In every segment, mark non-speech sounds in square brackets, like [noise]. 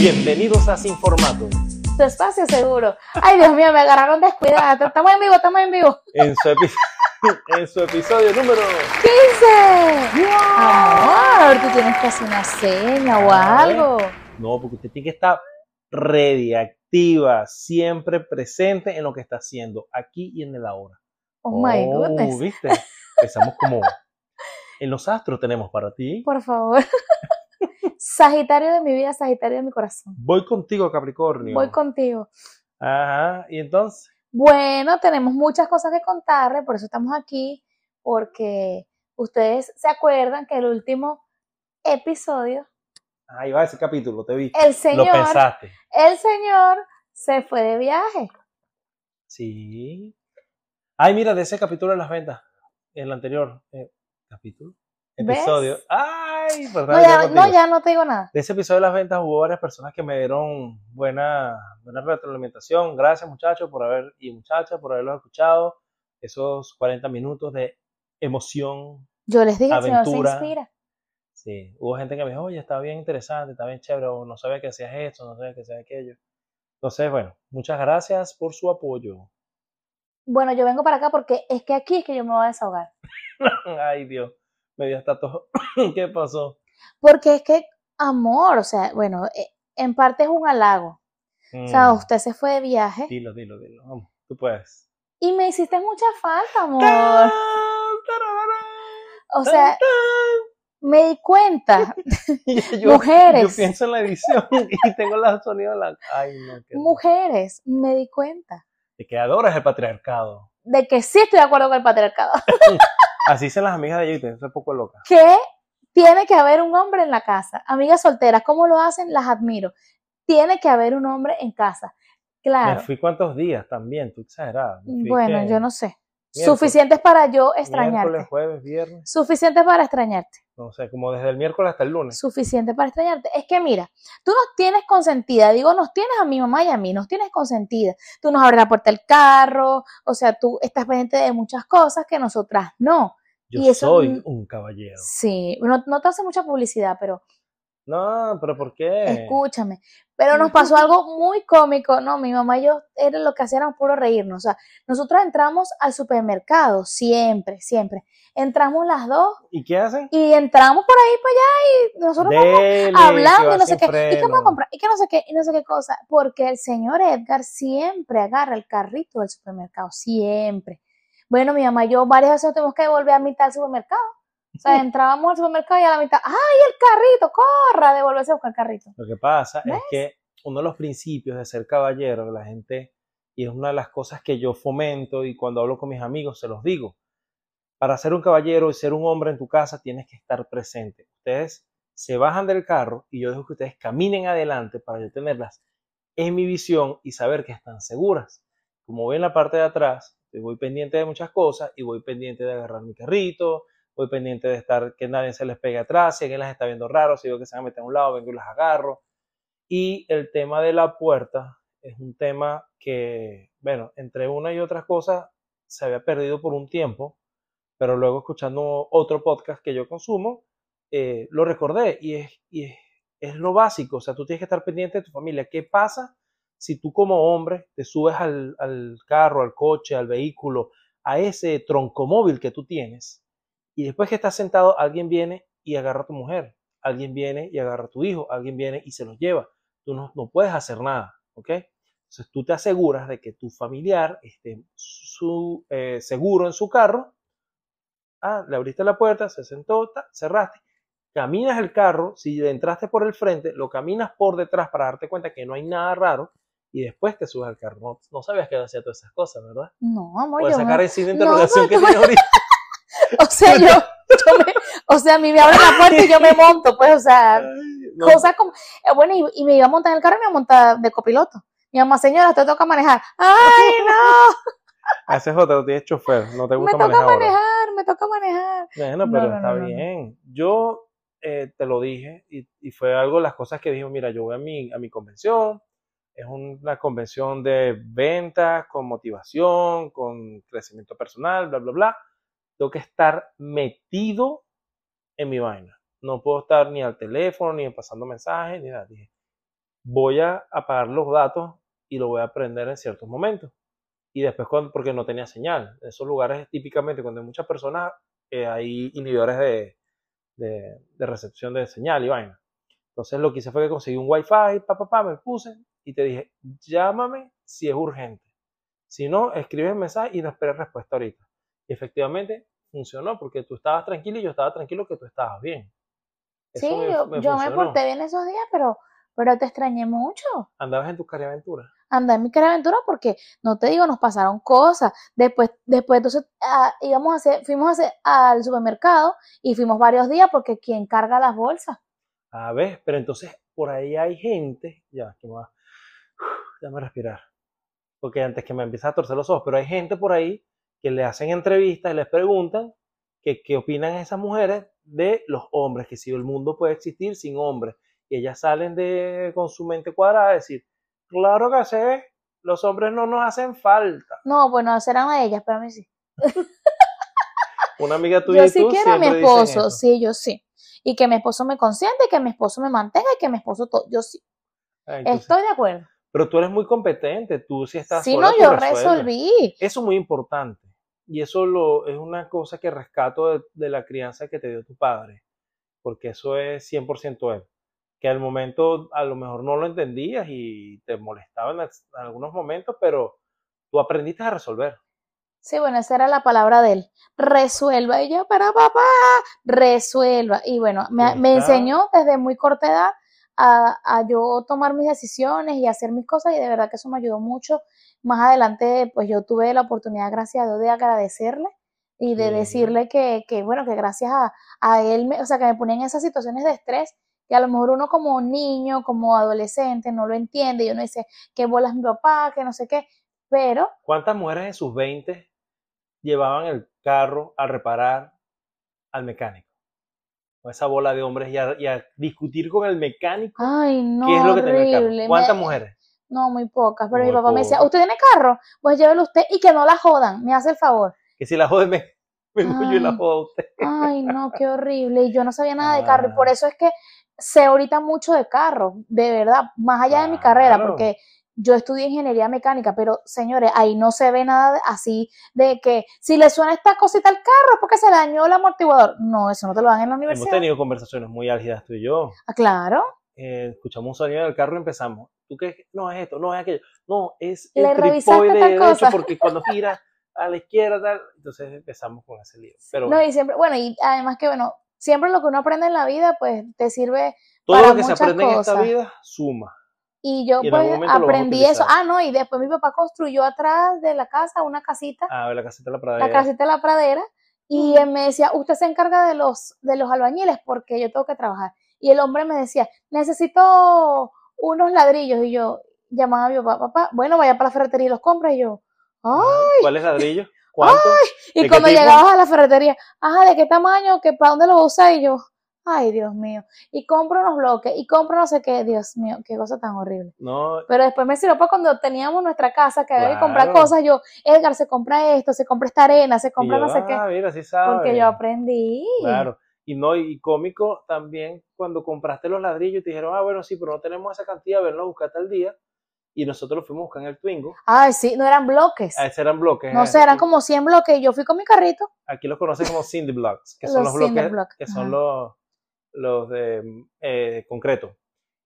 Bienvenidos a Sin Formato. Tu espacio seguro. Ay, Dios mío, me agarraron descuidada. Estamos en vivo, estamos en vivo. En su, epi- [laughs] en su episodio número 15. Amor, tú tienes que hacer una seña o algo. No, porque usted tiene que estar ready, activa, siempre presente en lo que está haciendo, aquí y en el ahora. Oh my Oh, goodness. ¿Viste? Empezamos como en los astros tenemos para ti. Por favor. [laughs] Sagitario de mi vida, Sagitario de mi corazón. Voy contigo, Capricornio. Voy contigo. Ajá, y entonces, Bueno, tenemos muchas cosas que contarle, por eso estamos aquí, porque ustedes se acuerdan que el último episodio, ahí va ese capítulo, te vi. el Lo señor, pensaste. el señor se fue de viaje. Sí. Ay, mira, de ese capítulo de las ventas, el anterior eh, capítulo, ¿Ves? episodio. Ay, verdad. No Ya no, ya no te digo nada. De ese episodio de las ventas hubo varias personas que me dieron buena, buena retroalimentación. Gracias, muchachos, por haber, y muchachas, por haberlos escuchado. Esos 40 minutos de emoción. Yo les dije, el señor se Aventura. inspira. Sí, hubo gente que me dijo, oye, está bien interesante, está bien chévere, o no sabía que hacías esto, no sabía que hacías aquello. Entonces, bueno, muchas gracias por su apoyo. Bueno, yo vengo para acá porque es que aquí es que yo me voy a desahogar. [laughs] Ay, Dios, me dio hasta todo. [coughs] ¿Qué pasó? Porque es que, amor, o sea, bueno, eh, en parte es un halago. O sea, Mm, usted se fue de viaje Dilo, dilo, dilo. Vamos, tú puedes. y me hiciste mucha falta, amor. Tan, O sea, tan, tan. me di cuenta, [laughs] Yo- Mujeres. Yo pienso en la edición y tengo los sonidos en la. Ay, no, qué. mujeres, me di cuenta De que adoras el patriarcado. de que sí estoy de acuerdo con el patriarcado. [laughs] Así dicen las amigas de YouTube, soy poco loca. Que tiene que haber un hombre en la casa. Amigas solteras, ¿cómo lo hacen? Las admiro. Tiene que haber un hombre en casa. Me Claro. fui cuántos días también, tú exagerada. Me Bueno, yo no sé. Suficientes para yo extrañarte. Miércoles, jueves, viernes. Suficiente para extrañarte. No sé, como desde el miércoles hasta el lunes. Suficiente para extrañarte. Es que mira, tú nos tienes consentida. Digo, nos tienes a mi mamá y a mí, nos tienes consentida. Tú nos abres la puerta del carro. O sea, tú estás pendiente de muchas cosas que nosotras no. Yo y eso- soy un caballero. Sí, no, no te hace mucha publicidad, pero No, pero ¿por qué? escúchame. Pero nos pasó algo muy cómico. No, mi mamá y yo era lo que hacíamos puro reírnos. O sea, nosotros entramos al supermercado siempre, siempre. Entramos las dos ¿Y qué hacen? y entramos por ahí para allá y nosotros Dele, hablando y no sé qué, y qué vamos a comprar, y que no sé qué, y no sé qué cosa, porque el señor Edgar siempre agarra el carrito del supermercado, siempre. Bueno, mi mamá y yo varias veces nos tuvimos que devolver a mitad del supermercado. O sea, entrábamos al supermercado y a la mitad, ¡ay, el carrito! ¡Corra! Devolverse a buscar el carrito. Lo que pasa ¿Ves? es que uno de los principios de ser caballero, la gente, y es una de las cosas que yo fomento y cuando hablo con mis amigos se los digo, para ser un caballero y ser un hombre en tu casa tienes que estar presente. Ustedes se bajan del carro y yo dejo que ustedes caminen adelante para yo tenerlas en mi visión y saber que están seguras. Como voy en la parte de atrás, voy pendiente de muchas cosas y voy pendiente de agarrar mi carrito, voy pendiente de estar que nadie se les pegue atrás, si alguien las está viendo raro, si veo que se van a meter a un lado, vengo y las agarro. Y el tema de la puerta es un tema que, bueno, entre una y otras cosas se había perdido por un tiempo, pero luego escuchando otro podcast que yo consumo, eh, lo recordé y, es, y es, es lo básico, o sea, tú tienes que estar pendiente de tu familia. ¿Qué pasa si tú como hombre te subes al, al carro, al coche, al vehículo, a ese troncomóvil que tú tienes y después que estás sentado alguien viene y agarra a tu mujer, alguien viene y agarra a tu hijo, alguien viene y se los lleva? Tú no, no puedes hacer nada, ¿ok? Entonces tú te aseguras de que tu familiar esté su, eh, seguro en su carro. Ah, le abriste la puerta, se sentó, ta, cerraste. Caminas el carro, si le entraste por el frente, lo caminas por detrás para darte cuenta que no hay nada raro y después te subes al carro. No, no sabías que hacía todas esas cosas, ¿verdad? No, amor, no, interrogación que tiene ahorita. [laughs] O sea, yo, yo me- o sea, a mí me abren la puerta y yo me monto, pues, o sea, no. cosas como, eh, bueno, y, y me iba a montar en el carro y me iba a montar de copiloto. Mi mamá, señora, te toca manejar. ¡Ay, no! [laughs] Haces otra, tienes chofer, no te Me gusta toca manejar. ahora. manejar, me toca manejar. Bueno, No, pero no, está no, bien. Yo eh, te lo dije y, y fue algo de las cosas que dijo, mira, yo voy a mi, a mi convención, es una convención de ventas, con motivación, con crecimiento personal, bla, bla, bla. Tengo que estar metido en mi vaina. No puedo estar ni al teléfono, ni pasando mensajes, ni nada. Dije, voy a apagar los datos y lo voy a prender en ciertos momentos. Y después, porque no tenía señal. En esos lugares, típicamente, cuando hay muchas personas, eh, hay inhibidores de, de, de recepción de señal y vaina. Entonces, lo que hice fue que conseguí un wifi, pa, pa, pa, me puse y te dije, llámame si es urgente. Si no, escribe el mensaje y no esperes respuesta ahorita. Y efectivamente funcionó porque tú estabas tranquilo y yo estaba tranquilo que tú estabas bien. Eso Sí, me- yo, me yo me funcionó. porté bien esos días, pero, pero te extrañé mucho. Andabas en tu cariaventura. Andar en mi caraventura porque, no te digo, nos pasaron cosas. Después, después entonces ah, íbamos a hacer, fuimos a hacer al supermercado y fuimos varios días porque quien carga las bolsas. A ver, pero entonces por ahí hay gente, ya, que me va, déjame respirar, porque antes que me empiece a torcer los ojos, pero hay gente por ahí que le hacen entrevistas y les preguntan que qué opinan esas mujeres de los hombres, que si el mundo puede existir sin hombres, y ellas salen de con su mente cuadrada a decir, claro que sí, los hombres no nos hacen falta. No, bueno, serán a ellas, pero a mí sí. Una amiga tuya Yo y sí tú quiero a mi esposo, sí, yo sí. Y que mi esposo me consiente, que mi esposo me mantenga y que mi esposo todo. Yo sí, Ah, entonces, estoy de acuerdo. pero tú eres muy competente, tú sí estás Si sola, no, yo resuelves. resolví. Eso es muy importante. Y eso lo, es una cosa que rescato de, de la crianza que te dio tu padre. Porque eso es 100% él. Que al momento a lo mejor no lo entendías y te molestaba en, algunos momentos, pero tú aprendiste a resolver. Sí, bueno, esa era la palabra de él. Resuelva. Y yo, pero papá, resuelva. Y bueno, me, me enseñó desde muy corta edad a, a yo tomar mis decisiones y hacer mis cosas y de verdad que eso me ayudó mucho. Más adelante, pues yo tuve la oportunidad, gracias a Dios, de agradecerle y de Sí. decirle que, que, bueno, que gracias a, a él, me- o sea, que me ponía en esas situaciones de estrés que a lo mejor uno como niño, como adolescente, no lo entiende y uno dice, qué bolas mi papá, que no sé qué, pero ¿Cuántas mujeres en sus 20 llevaban el carro a reparar al mecánico? Con esa bola de hombres y a, y a discutir con el mecánico Ay, no, qué es lo que tenía el carro. horrible. ¿Cuántas Me- mujeres? No, muy pocas. Pero mi papá me decía. ¿usted tiene carro? Pues llévelo usted y que no la jodan, me hace el favor. Que si la jode me, vengo yo y la Ay. jodo a usted. Ay, no, qué horrible. Y yo no sabía nada de carro. Y por Ah. eso es que sé ahorita mucho de carro, de verdad, más allá de mi carrera, Claro. porque yo estudié ingeniería mecánica, pero señores, ahí no se ve nada así de que si le suena esta cosita al carro es porque se le dañó el amortiguador. No, eso no te lo dan en la Hemos universidad. tenido conversaciones muy álgidas tú y yo. Ah, claro. Eh, escuchamos un sonido del carro y empezamos. ¿Tú qué? No es esto, no es aquello. No, es el tripoide derecho cosa. porque cuando gira a la izquierda tal. Entonces empezamos con ese lío. Pero No, bueno, y siempre, bueno, y además que, bueno, siempre lo que uno aprende en la vida, pues te sirve todo para lo que se aprende en esta vida suma. Y yo Y pues aprendí eso. Ah, no, y después mi papá construyó atrás de la casa una casita, A ver, la casita de la la pradera. casita de la pradera, y él me decía, usted se encarga de los, de los albañiles porque yo tengo que trabajar. Y el hombre me decía, necesito unos ladrillos. Y yo llamaba a mi papá, papá, bueno, vaya para la ferretería y los compra. Y yo, ¡ah! ¿Cuál es ladrillo? [laughs] ¿Cuánto? Y ¿De qué cuando llegabas a la ferretería, ajá, ¿de qué tamaño? ¿Qué, ¿Para dónde lo usas? Y yo, ay, Dios mío. Y compro unos bloques, y compro no sé qué, Dios mío, qué cosa tan horrible. No, Pero después me sirvió para cuando teníamos nuestra casa, que había que comprar cosas, yo, Edgar, se compra esto, se compra esta arena, se compra yo, no sé qué, ah, mira, sí sabe. porque yo aprendí. Claro. Y no, y cómico también cuando compraste los ladrillos y te dijeron, ah, bueno, sí, pero no tenemos esa cantidad, venlo a buscar tal día. Y nosotros lo fuimos a buscar en el Twingo. Ay, sí, no eran bloques. A ese eran bloques. No eh, sé, eran como 100 bloques, y yo fui con mi carrito. Aquí los conocen como Cindy Blocks, que [laughs] son Los bloques, block, que son los, los de eh, concreto.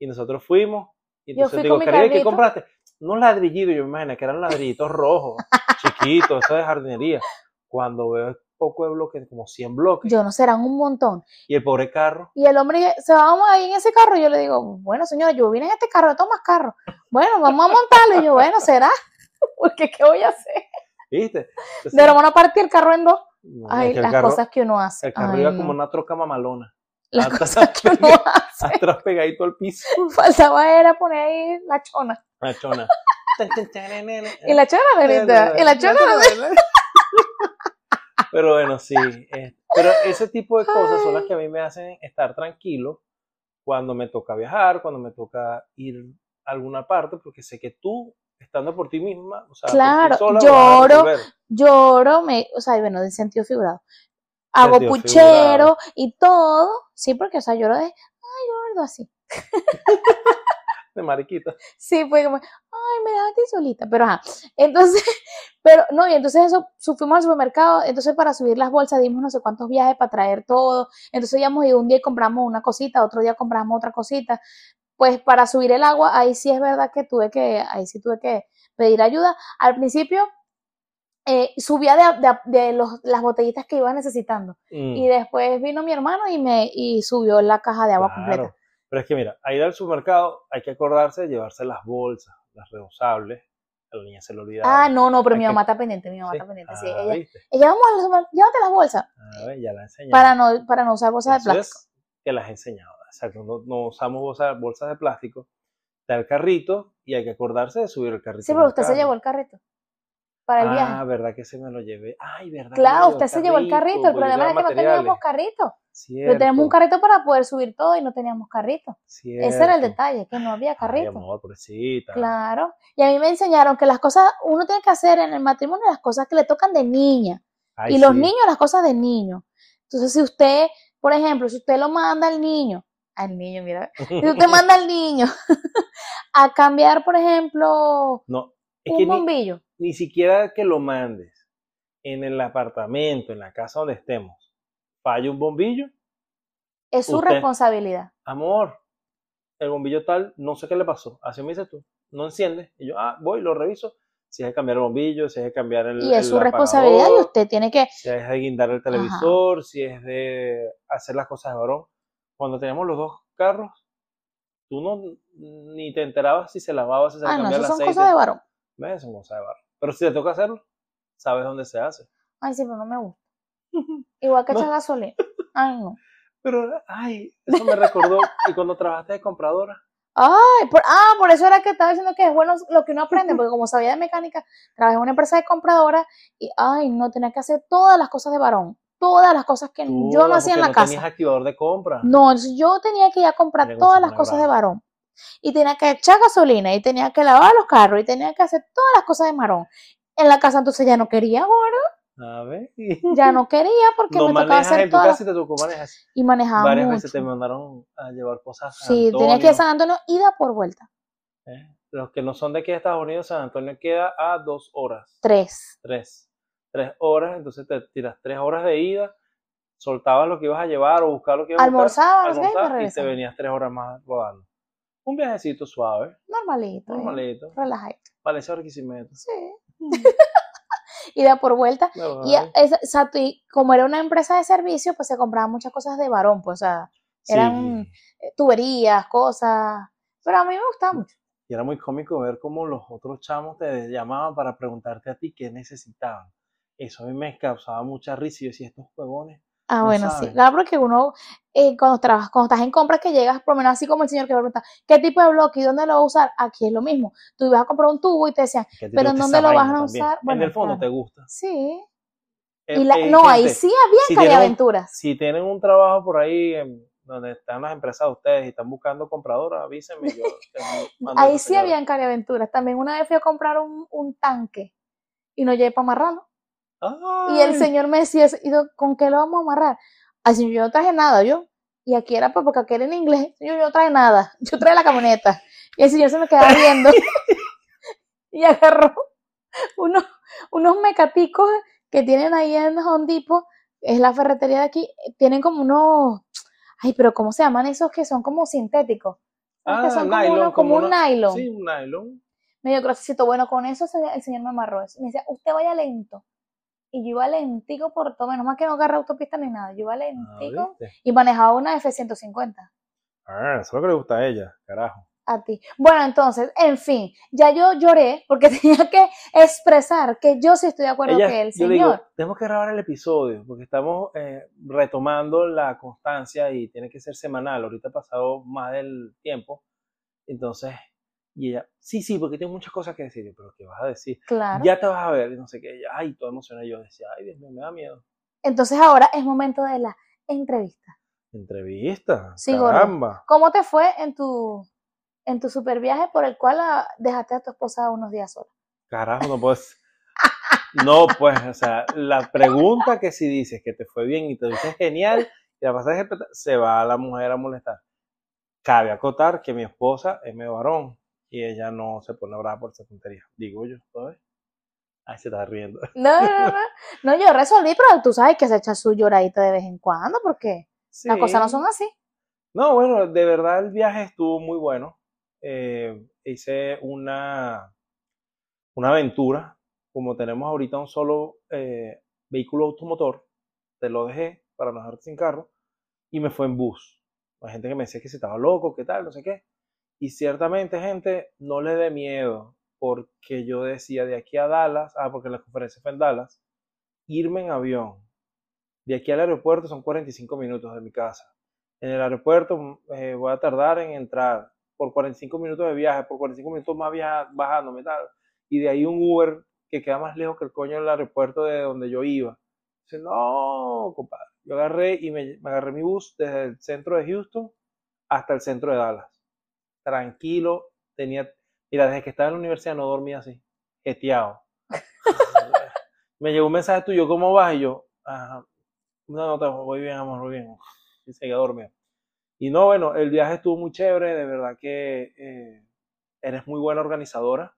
Y nosotros fuimos, y Yo entonces fui digo, con mi ¿qué compraste? Unos ladrillitos, yo me imagino que eran ladrillitos rojos, [laughs] chiquitos, eso de jardinería. Cuando veo poco de bloques, como 100 bloques, Yo no sé, eran un montón. y el pobre carro, Y el hombre se va vamos ahí en ese carro. Y yo le digo, bueno, señora, yo vine en este carro, tomas carro. Bueno, vamos a montarlo. Y yo, bueno, será. [laughs] Porque, ¿qué voy a hacer? ¿viste? Entonces, De a partir el carro en dos. no, Ay, es que el las carro, cosas que uno hace. el carro Ay, iba no. como una troca mamalona, Las atrás, cosas que uno hace. [laughs] atrás pegadito al piso, [laughs] Faltaba era poner ahí la chona. la chona. Y la chona, negrita. Y la chona, Pero bueno, sí. eh, pero ese tipo de cosas son las que a mí me hacen estar tranquilo cuando me toca viajar, cuando me toca ir a alguna parte, porque sé que tú, estando por ti misma, o sea, Claro, sola, lloro. lloro, me, o sea, bueno, en sentido figurado. Hago Sentido puchero figurado. y todo, sí, porque, o sea, lloro de, ay, gordo, así. De mariquita. Sí, fue como, ay, me dejaste solita. Pero ajá. Entonces, [laughs] pero no, y entonces eso, fuimos al supermercado. Entonces, para subir las bolsas, dimos no sé cuántos viajes para traer todo. Entonces, íbamos y un día compramos una cosita, otro día compramos otra cosita. Pues para subir el agua, ahí sí es verdad que tuve que, ahí sí tuve que pedir ayuda. Al principio, eh, subía de, de- de los- las botellitas que iba necesitando. Mm, Y después vino mi hermano y me y subió la caja de agua claro. completa. Pero es que mira, a ir al supermercado hay que acordarse de llevarse las bolsas, las reusables. A la niña se le olvida. Ah, no, no, pero Hay mi que- mamá está pendiente, mi mamá Sí. está pendiente, sí. Ah, Ella, ¿viste? ella vamos al supermercado, llévate las bolsas A ver, ya la he enseñado. para no, para no usar bolsas de plástico. es que las he enseñado. Exacto, no, no usamos bolsa- bolsas de plástico. Está el carrito y hay que acordarse de subir el carrito. Sí, pero usted se llevó el carrito para el ah, viaje. verdad que se me lo llevé. Ay, verdad. Claro, usted se llevó el carrito. El yo problema era que no teníamos carrito. Pero Cierto, tenemos un carrito para poder subir todo y no teníamos carrito. Ese era el detalle, que no había Ay, carrito. amor, pobrecita. Claro. Y a mí me enseñaron que las cosas, uno tiene que hacer en el matrimonio las cosas que le tocan de niña. Ay, y los sí. niños las cosas de niño. Entonces, si usted, por ejemplo, si usted lo manda al niño, al niño, mira, si usted [laughs] manda al niño [laughs] a cambiar, por ejemplo, No, un ni, bombillo, ni siquiera que lo mandes en el apartamento, en la casa donde estemos, falla un bombillo, es su usted- responsabilidad. amor, el bombillo tal, no sé qué le pasó, así me dices tú, no enciende, y yo, ah, voy, lo reviso, si hay que cambiar el bombillo, si hay que cambiar el Y es el su responsabilidad y usted tiene que, si es de guindar el televisor, si es de hacer las cosas de varón. Cuando teníamos los dos carros, tú no ni te enterabas si se lavaba, si se le ah, no, cambiaba eso el son cosas de varón. ¿Ves? Son cosas de varón. Pero si te toca hacerlo, sabes dónde se hace. Ay, sí, pero no me gusta. Igual que [laughs] No. echar gasolina. Ay, no. Pero, ay, eso me recordó [laughs] que cuando trabajaste de compradora, Ay, por, ah, por eso era que estaba diciendo que es bueno lo que uno aprende, porque como sabía de mecánica, trabajé en una empresa de compradora y, ay, no, tenía que hacer todas las cosas de varón, todas las cosas que yo no hacía en la no tenías casa. activador de compra. No, yo tenía que ir a comprar todas las cosas de varón. Y tenía que echar gasolina, y tenía que lavar los carros, y tenía que hacer todas las cosas de varón. En la casa entonces ya no quería, ahora A ver. ya no quería porque no me tocaba hacer casa y te tocó manejar. y manejaba Varias mucho. veces te mandaron a llevar cosas a San Sí, tenía que ir a. San Antonio ida por vuelta. ¿eh? Los que no son de aquí de Estados Unidos, San Antonio queda a dos horas. Tres. Tres. Tres horas, entonces te tiras tres horas de ida, soltabas lo que ibas a llevar o buscar lo que ibas a buscar, Almorzaba, no sé qué, y te venías tres horas más rodando. Un viajecito suave, Normalito. ¿eh? normalito. Relajadito. Valencia Barquisimeto. Sí. [laughs] Ida por vuelta. No, Y, exacto, y como era una empresa de servicio, pues se compraban muchas cosas de varón, pues, o sea, sí. eran eh, tuberías, cosas. Pero a mí me gustaba mucho. Y era muy cómico ver cómo los otros chamos te llamaban para preguntarte a ti qué necesitaban. Eso a mí me causaba mucha risa y yo decía, estos huevones. Ah, No bueno, sí. Claro, porque uno, eh, cuando trabajas, cuando estás en compras que llegas, por lo menos así como el señor que me pregunta, ¿qué tipo de bloque y dónde lo vas a usar? Aquí es lo mismo. Tú ibas a comprar un tubo y te decían, Pero ¿en dónde lo vas a también. usar? Bueno, en el fondo claro. te gusta. sí. Eh, Y la, eh, no, ahí sí había si cariaventuras. Si tienen un trabajo por ahí en- donde están las empresas de ustedes y están buscando compradoras, avísenme. Yo [laughs] Ahí sí señora. habían cariaventuras. También una vez fui a comprar un, un tanque y no llegué para amarrarlo. Y el señor me decía, eso, ¿y do- ¿con qué lo vamos a amarrar? Así yo no traje nada, yo. Y aquí era pues, porque aquí era en inglés. Yo, yo no traje nada. [laughs] Yo traje la camioneta. Y el señor se me quedaba viendo. [laughs] y agarró unos, unos mecaticos que tienen ahí en Home Depot. Es la ferretería de aquí. Tienen como unos. Ay, pero ¿cómo se llaman esos que son como sintéticos? ¿Sabes que Ah, son como, nylon, uno- como como un nylon. Sí, un nylon. medio grosecito. Bueno, con eso el señor me amarró eso. Me decía, usted vaya lento. Y yo iba lentico por todo, menos mal que no agarré autopista ni nada. Yo iba Ah, lentico y manejaba una F-150 Ah, eso es lo que le gusta a ella, carajo. a ti. Bueno, entonces, en fin, ya yo lloré porque [laughs] tenía que expresar que yo sí estoy de acuerdo Ella- que el digo, señor. tenemos que grabar el episodio porque estamos eh, retomando la constancia y tiene que ser semanal. Ahorita ha pasado más del tiempo. Entonces, y ella, sí, sí, porque tengo muchas cosas que decir. Yo, pero ¿qué vas a decir? claro. Ya te vas a ver, y no sé qué. Ella, ay, toda emocionada. Y Yo decía, ay, Dios mío, me da miedo. Entonces ahora es momento de la entrevista. Entrevista. Sí, gordo. caramba. ¿Cómo te fue en tu, en tu super viaje por el cual ah, dejaste a tu esposa unos días sola? Carajo, no puedes. [laughs] No, pues, o sea, la pregunta que si dices que te fue bien y te dices genial y la espectacular, se va a la mujer a molestar. Cabe acotar que mi esposa es medio varón y ella no se pone brava por esa tontería. Digo yo, ¿sabes? Ahí se está riendo. [laughs] No, no, no. No, yo resolví, pero tú sabes que se echa su lloradita de vez en cuando porque las cosas no Sí. son así. No, bueno, de verdad el viaje estuvo muy bueno. Eh, hice una, una aventura. Como tenemos ahorita un solo eh, vehículo automotor, te lo dejé para no dejarte sin carro y me fue en bus. Hay gente que me decía que si estaba loco, qué tal, no sé qué. Y ciertamente, gente, no le dé miedo, porque yo decía de aquí a Dallas, ah, porque la conferencia fue en Dallas, irme en avión. De aquí al aeropuerto son 45 minutos de mi casa. En el aeropuerto eh, voy a tardar en entrar por 45 minutos de viaje, por 45 minutos más viaja. Y de ahí un Uber que queda más lejos que el coño del aeropuerto de donde yo iba. Dice, no, compadre. Yo agarré y me, me agarré mi bus desde el centro de Houston hasta el centro de Dallas. Tranquilo, tenía, mira, desde que estaba en la universidad no dormía así, jeteado. [laughs] me llegó un mensaje tuyo, ¿cómo vas? Y yo, ajá, no, no, te- voy bien, amor, voy bien. Y seguía dormido. Y no, bueno, el viaje estuvo muy chévere, de verdad que eh, eres muy buena organizadora,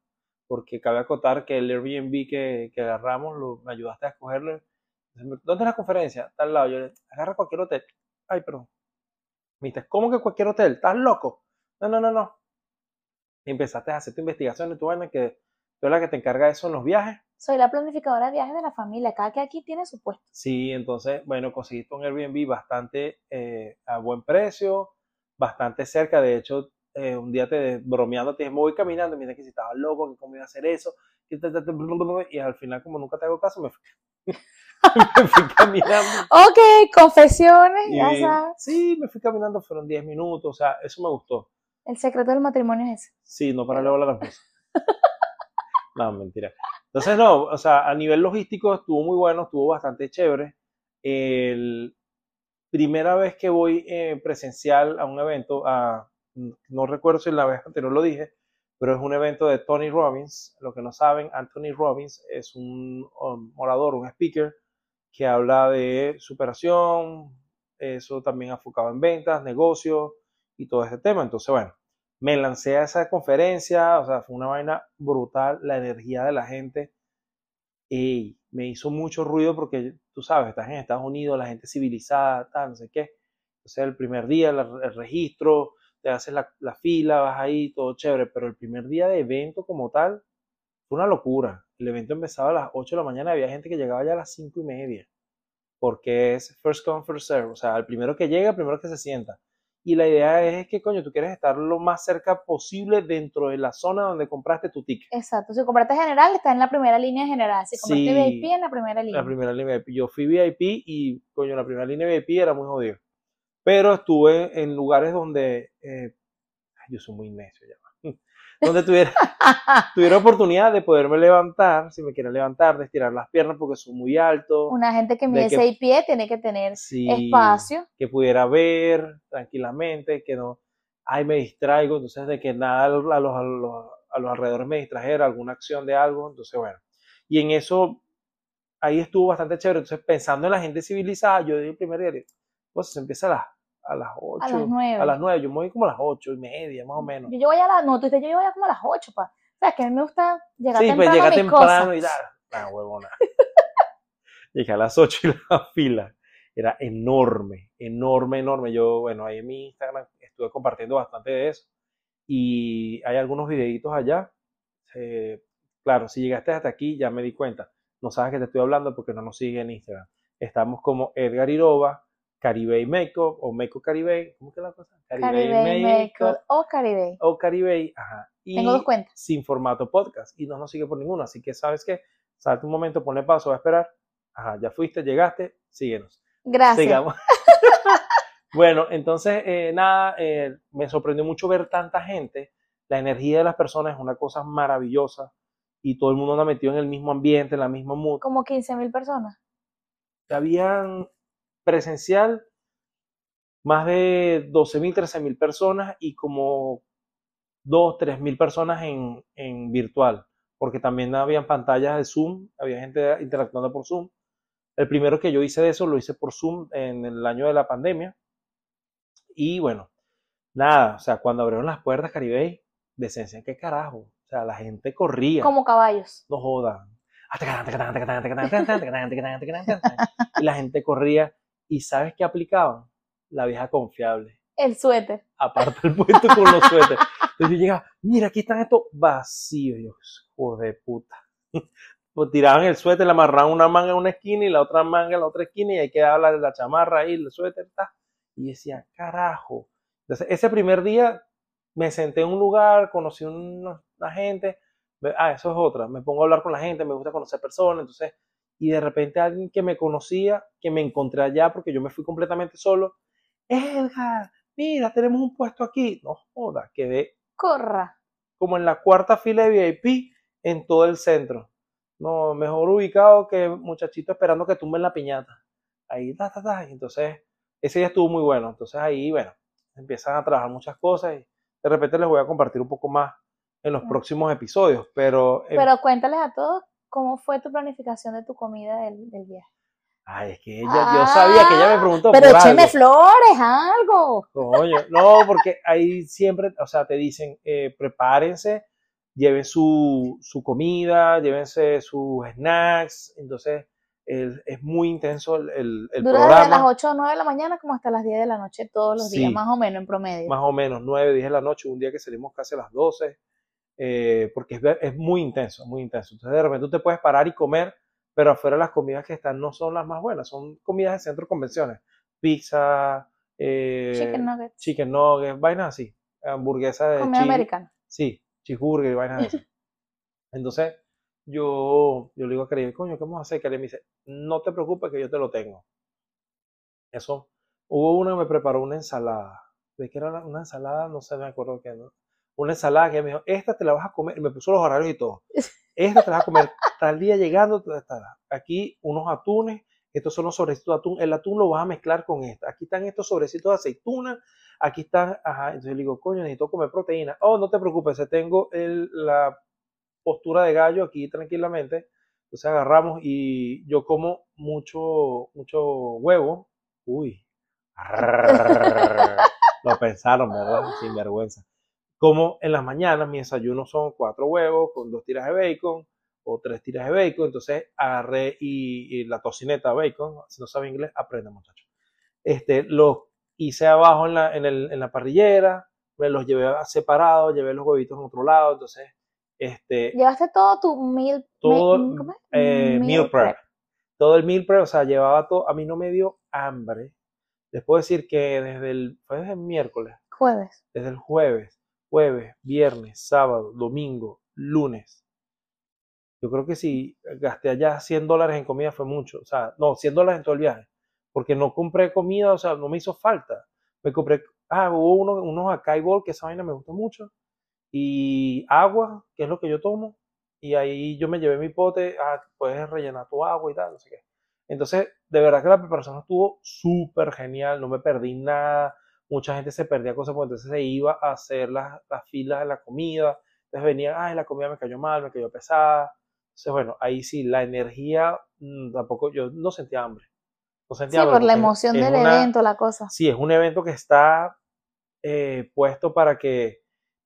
porque cabe acotar que el Airbnb que, que agarramos, lo, me ayudaste a escogerlo. ¿Dónde es la conferencia? Tal lado. Yo le agarra cualquier hotel. Ay, perdón. Me ¿cómo que cualquier hotel? ¿Estás loco? No, no, no, no. Y empezaste a hacer tu investigación y tu vaina, que tú eres la que te encarga de eso en los viajes. Soy la planificadora de viajes de la familia. Cada que aquí tiene su puesto. Sí, entonces, bueno, conseguiste un Airbnb bastante eh, a buen precio, bastante cerca. De hecho, eh, un día te bromeando, te dije, me voy caminando. Mira que si estaba loco, que cómo iba a hacer eso. Y al final, como nunca te hago caso, me fui, [laughs] me fui caminando. Ok, confesiones, ya sabes. sí, me fui caminando, fueron 10 minutos. O sea, eso me gustó. El secreto del matrimonio es ese. Sí, no para luego la esposa. No, mentira. Entonces, no, o sea, a nivel logístico estuvo muy bueno, estuvo bastante chévere. El primera vez que voy eh, presencial a un evento, a, no recuerdo si la vez anterior lo dije, pero es un evento de Tony Robbins. Lo que no saben, Anthony Robbins es un um, orador, un speaker que habla de superación, eso también enfocado en ventas, negocios y todo ese tema. Entonces, bueno, me lancé a esa conferencia, o sea, fue una vaina brutal, la energía de la gente, y me hizo mucho ruido porque tú sabes, estás en Estados Unidos, la gente civilizada, tal, no sé qué. Entonces, el primer día, el registro, te haces la, la fila, vas ahí, todo chévere, pero el primer día de evento como tal, fue una locura. El evento empezaba a las 8 de la mañana, había gente que llegaba ya a las 5 y media, porque es first come, first serve, o sea, el primero que llega, el primero que se sienta. Y la idea es que, coño, tú quieres estar lo más cerca posible dentro de la zona donde compraste tu ticket. Exacto. Si compraste general, está en la primera línea general. Si compraste Sí. VIP, en la primera línea. La primera línea VIP. Yo fui VIP y, coño, la primera línea VIP era muy jodido. Pero estuve en lugares donde, eh, yo soy muy necio ya. Donde tuviera, [laughs] tuviera oportunidad de poderme levantar, si me quieren levantar, de estirar las piernas porque soy muy alto. Una gente que De mide que- 6 pies tiene que tener Sí, espacio. que pudiera ver tranquilamente, que no, ay, me distraigo, entonces de que nada a los, a los, a los- a los alrededores me distrajera, alguna acción de algo, entonces bueno. Y en eso, ahí estuvo bastante chévere, entonces pensando en la gente civilizada, yo dije el primer día, pues se empieza a las, a las 8, A las nueve. a las 9, yo me voy como a las 8 y media, más o menos. Yo, yo voy a la, no, tú dices, yo voy a como a las 8, pa. O sea, que a mí me gusta llegar Sí, temprano pues llega temprano y tal. [laughs] Ah, huevona. [laughs] Llegué a las 8 y la [laughs] fila era enorme, enorme, enorme. Yo, bueno, ahí en mi Instagram estuve compartiendo bastante de eso. Y hay algunos videitos allá. Eh, claro, si llegaste hasta aquí, ya me di cuenta. No sabes que te estoy hablando porque no nos sigue en Instagram. Estamos como Edgar Iroba, Caribe Makeup o Makeup Caribe. ¿Cómo que es la cosa? Caribe Makeup o Caribe. o Caribe. Ajá. Y Tengo dos cuentas. sin formato podcast y no nos sigue por ninguno. Así que, ¿sabes qué? Salte un momento, ponle paso, va a esperar. Ajá, ya fuiste, llegaste, síguenos. Gracias. Sigamos. [laughs] bueno, entonces, eh, nada, eh, me sorprendió mucho ver tanta gente. La energía de las personas es una cosa maravillosa y todo el mundo anda metido en el mismo ambiente, en la misma mood. Como 15 mil personas. Habían presencial más de 12.000, 13.000 personas y como 2, 3.000 personas en, en virtual, porque también habían pantallas de Zoom, había gente interactuando por Zoom. El primero que yo hice de eso lo hice por Zoom en el año de la pandemia. Y bueno, Nada, o sea, cuando abrieron las puertas Caribe, decencia, ¿qué carajo? O sea, la gente corría. Como caballos. No joda. Y la gente corría. ¿Y sabes qué aplicaban? La vieja confiable. El suéter. Aparte el puesto con los suéteres. [laughs] Entonces yo llegaba, mira, aquí están estos vacíos. Joder de puta. [laughs] Pues tiraban el suéter, le amarraban una manga en una esquina y la otra manga en la otra esquina y ahí quedaba la, la chamarra ahí, el suéter, está. Y decía, carajo. Entonces, ese primer día me senté en un lugar, conocí a una, gente, ah, eso es otra, me pongo a hablar con la gente, me gusta conocer personas, entonces, y de repente alguien que me conocía, que me encontré allá porque yo me fui completamente solo, Edgar, mira, tenemos un puesto aquí, no joda, quedé corra como en la cuarta fila de VIP en todo el centro. No, mejor ubicado que muchachito esperando que tumben la piñata. Ahí, ta, ta, ta. Entonces, ese día estuvo muy bueno. Entonces ahí, bueno, empiezan a trabajar muchas cosas y de repente les voy a compartir un poco más en los próximos episodios. Pero, pero cuéntales a todos cómo fue tu planificación de tu comida del, del viaje. Ay, es que ella, yo sabía que ella me preguntó. Pero écheme flores, algo. Coño, no, porque ahí siempre, o sea, te dicen, eh, prepárense, lleven su, su comida, llévense sus snacks. Entonces, es muy intenso el, el, el Dura programa. desde las 8 o 9 de la mañana como hasta las 10 de la noche todos los días, más o menos en promedio. Más o menos 9, 10 de la noche, un día que salimos casi a las 12, eh, porque es, es muy intenso, muy intenso. Entonces, de repente tú te puedes parar y comer, pero afuera las comidas que están no son las más buenas, son comidas de centro de convenciones. Pizza, eh, Chicken nuggets. chicken nuggets, vainas así, hamburguesa de Comida americana. Sí, cheeseburger y vainas esas. [laughs] Entonces, yo, yo le digo a Caribe, coño, ¿qué vamos a hacer? Caribe me dice, no te preocupes que yo te lo tengo. Eso. Hubo uno que me preparó una ensalada. ¿De qué era una, una ensalada? No sé, me acuerdo qué, ¿no? Una ensalada que me dijo, esta te la vas a comer, y me puso los horarios y todo. [laughs] Esta te la vas a comer tal día llegando, aquí unos atunes, estos son los sobrecitos de atún, el atún lo vas a mezclar con esta. Aquí están estos sobrecitos de aceituna, aquí están, ajá, entonces le digo, coño, necesito comer proteína. Oh, no te preocupes, tengo el, la postura de gallo aquí tranquilamente. Entonces agarramos y yo como mucho, mucho huevo. Uy. [laughs] Lo pensaron, ¿verdad? Sin vergüenza. Como en las mañanas, mi desayuno son cuatro huevos con dos tiras de bacon o tres tiras de bacon. Entonces agarré y, y la tocineta bacon. Si no sabe inglés, aprenda, muchachos. Este, lo hice abajo en la, en, el, en la parrillera, me los llevé separados, llevé los huevitos en otro lado. Entonces, este, Llevaste todo tu meal, todo me- ¿cómo es? eh, meal prep. Todo el meal prep, o sea, llevaba todo. A mí no me dio hambre. Les puedo decir que desde el, fue desde el miércoles, Jueves. desde el jueves, jueves, viernes, sábado, domingo, lunes. Yo creo que si gasté allá 100 dólares en comida fue mucho. O sea, no, 100 dólares en todo el viaje. Porque no compré comida, o sea, no me hizo falta. Me compré, ah, hubo uno- unos acai bowl, que esa vaina me gusta mucho. Y agua, que es lo que yo tomo. Y ahí yo me llevé mi pote, ah, puedes rellenar tu agua y tal, no sé qué. Entonces, de verdad que la preparación estuvo súper genial, no me perdí nada. Mucha gente se perdía cosas porque entonces se iba a hacer las, las filas de la comida. Entonces venía, ay, la comida me cayó mal, me cayó pesada. Entonces, bueno, ahí sí, la energía, mm, tampoco, yo no sentía hambre. No Sí, sentía hambre por la emoción es del una- evento, la cosa. Sí, es un evento que está eh, puesto para que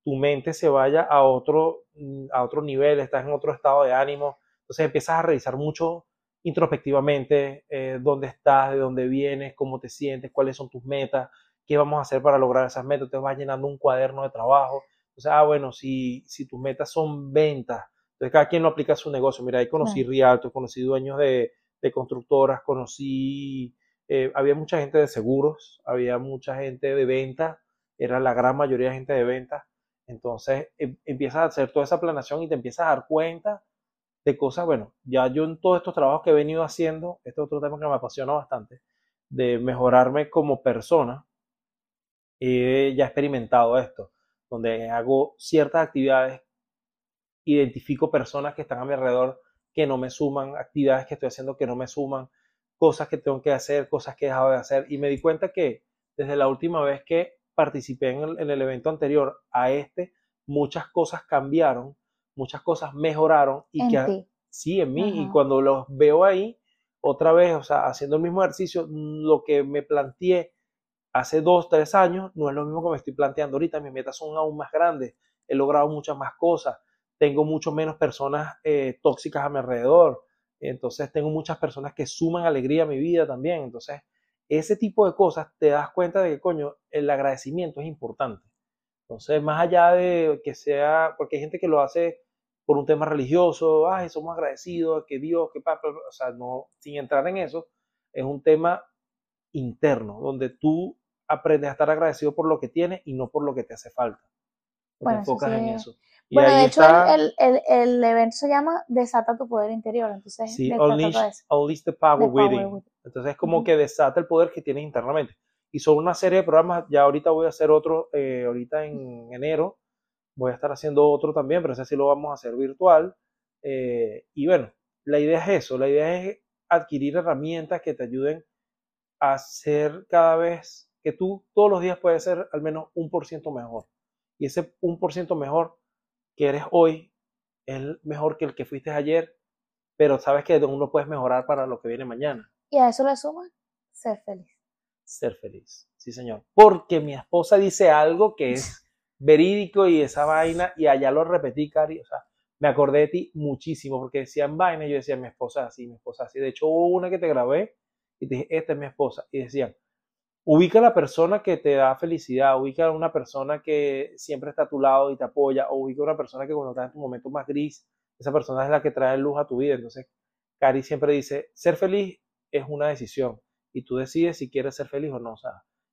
tu mente se vaya a otro, mm, a otro nivel, estás en otro estado de ánimo. Entonces empiezas a revisar mucho introspectivamente eh, dónde estás, de dónde vienes, cómo te sientes, cuáles son tus metas, qué vamos a hacer para lograr esas metas. Te vas llenando un cuaderno de trabajo. O sea, ah, bueno, si, si tus metas son ventas, entonces cada quien lo aplica a su negocio. Mira, ahí conocí Rialto, conocí dueños de, de constructoras, conocí, eh, había mucha gente de seguros, había mucha gente de ventas, era la gran mayoría de gente de ventas. Entonces em- empiezas a hacer toda esa planeación y te empiezas a dar cuenta de cosas, bueno, ya yo en todos estos trabajos que he venido haciendo, este es otro tema que me apasiona bastante, de mejorarme como persona, he ya experimentado esto, donde hago ciertas actividades, identifico personas que están a mi alrededor que no me suman, actividades que estoy haciendo que no me suman, cosas que tengo que hacer, cosas que he dejado de hacer, y me di cuenta que desde la última vez que participé en el, en el evento anterior a este, muchas cosas cambiaron, muchas cosas mejoraron y En que ti. sí en mí y cuando los veo ahí otra vez, o sea, haciendo el mismo ejercicio, lo que me planteé hace dos, tres años no es lo mismo que me estoy planteando ahorita. Mis metas son aún más grandes. He logrado muchas más cosas. Tengo mucho menos personas eh, tóxicas a mi alrededor. Entonces tengo muchas personas que suman alegría a mi vida también. Entonces, ese tipo de cosas te das cuenta de que, coño, el agradecimiento es importante. Entonces, más allá de que sea, porque hay gente que lo hace por un tema religioso, ay, somos agradecidos, que Dios, que papá, o sea, no, sin entrar en eso, es un tema interno, donde tú aprendes a estar agradecido por lo que tienes y no por lo que te hace falta. te enfocas en eso. Y bueno, de hecho, el, el, el, evento se llama Desata tu poder interior. Entonces, sí, unleash, the power, within. Entonces, es como que desata el poder que tienes internamente. Y son una serie de programas. Ya ahorita voy a hacer otro, eh, ahorita en enero. Voy a estar haciendo otro también, pero ese sí lo vamos a hacer virtual. Eh, y bueno, la idea es eso. La idea es adquirir herramientas que te ayuden a ser cada vez que tú todos los días puedes ser al menos un por ciento mejor. Y ese un por ciento mejor que eres hoy es mejor que el que fuiste ayer, pero sabes que uno puedes mejorar para lo que viene mañana. Y a eso le suman ser feliz. Ser feliz, sí señor. Porque mi esposa dice algo que es [laughs] verídico y esa vaina, y allá lo repetí, Cari, o sea, me acordé de ti muchísimo, porque decían vaina, y yo decía, mi esposa así, mi esposa así. De hecho, hubo una que te grabé y te dije, esta es mi esposa. Y decían, ubica a la persona que te da felicidad, ubica a una persona que siempre está a tu lado y te apoya, o ubica a una persona que cuando estás en tu momento más gris, esa persona es la que trae luz a tu vida. Entonces, Cari siempre dice, ser feliz es una decisión y tú decides si quieres ser feliz o no, o sea,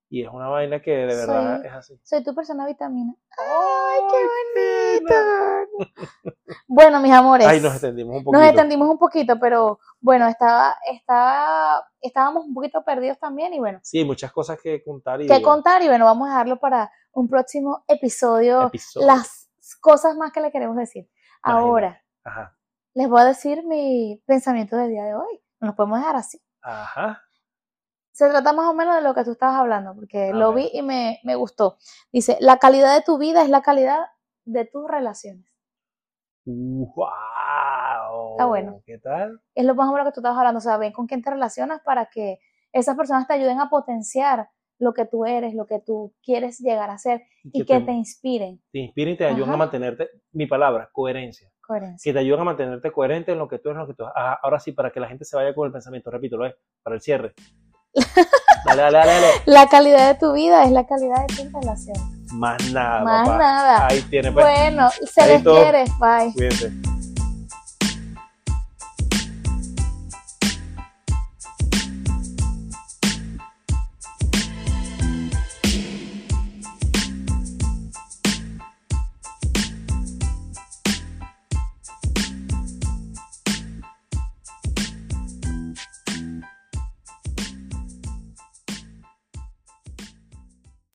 y es una vaina que de verdad es así. Soy tu persona vitamina. ¡Ay, qué bonito! bueno, mis amores. Ay, nos extendimos un poquito. Nos extendimos un poquito, pero bueno, estaba, estaba, estábamos un poquito perdidos también y bueno. Sí, muchas cosas que contar. Y que contar y bueno, vamos a dejarlo para un próximo episodio. Las cosas más que le queremos decir. Ahora, les voy a decir mi pensamiento del día de hoy. No nos podemos dejar así. Ajá se trata más o menos de lo que tú estabas hablando, porque lo vi y me, gustó. Dice, la calidad de tu vida es la calidad de tus relaciones. ¡Wow! Está bueno. ¿Qué tal? Es lo más o menos que tú estabas hablando. O sea, ven con quién te relacionas para que esas personas te ayuden a potenciar lo que tú eres, lo que tú quieres llegar a ser y, que, te, inspiren. Te inspiren y te ayuden a mantenerte, mi palabra, coherencia. Coherencia. Que te ayuden a mantenerte coherente en lo que tú eres, lo que tú ahora sí, para que la gente se vaya con el pensamiento, repito, lo es, para el cierre. La calidad de tu vida es la calidad de tu relación. Más nada. Más nada. Ahí tiene. Pues. Bueno, se les quiere. Bye. Cuídense.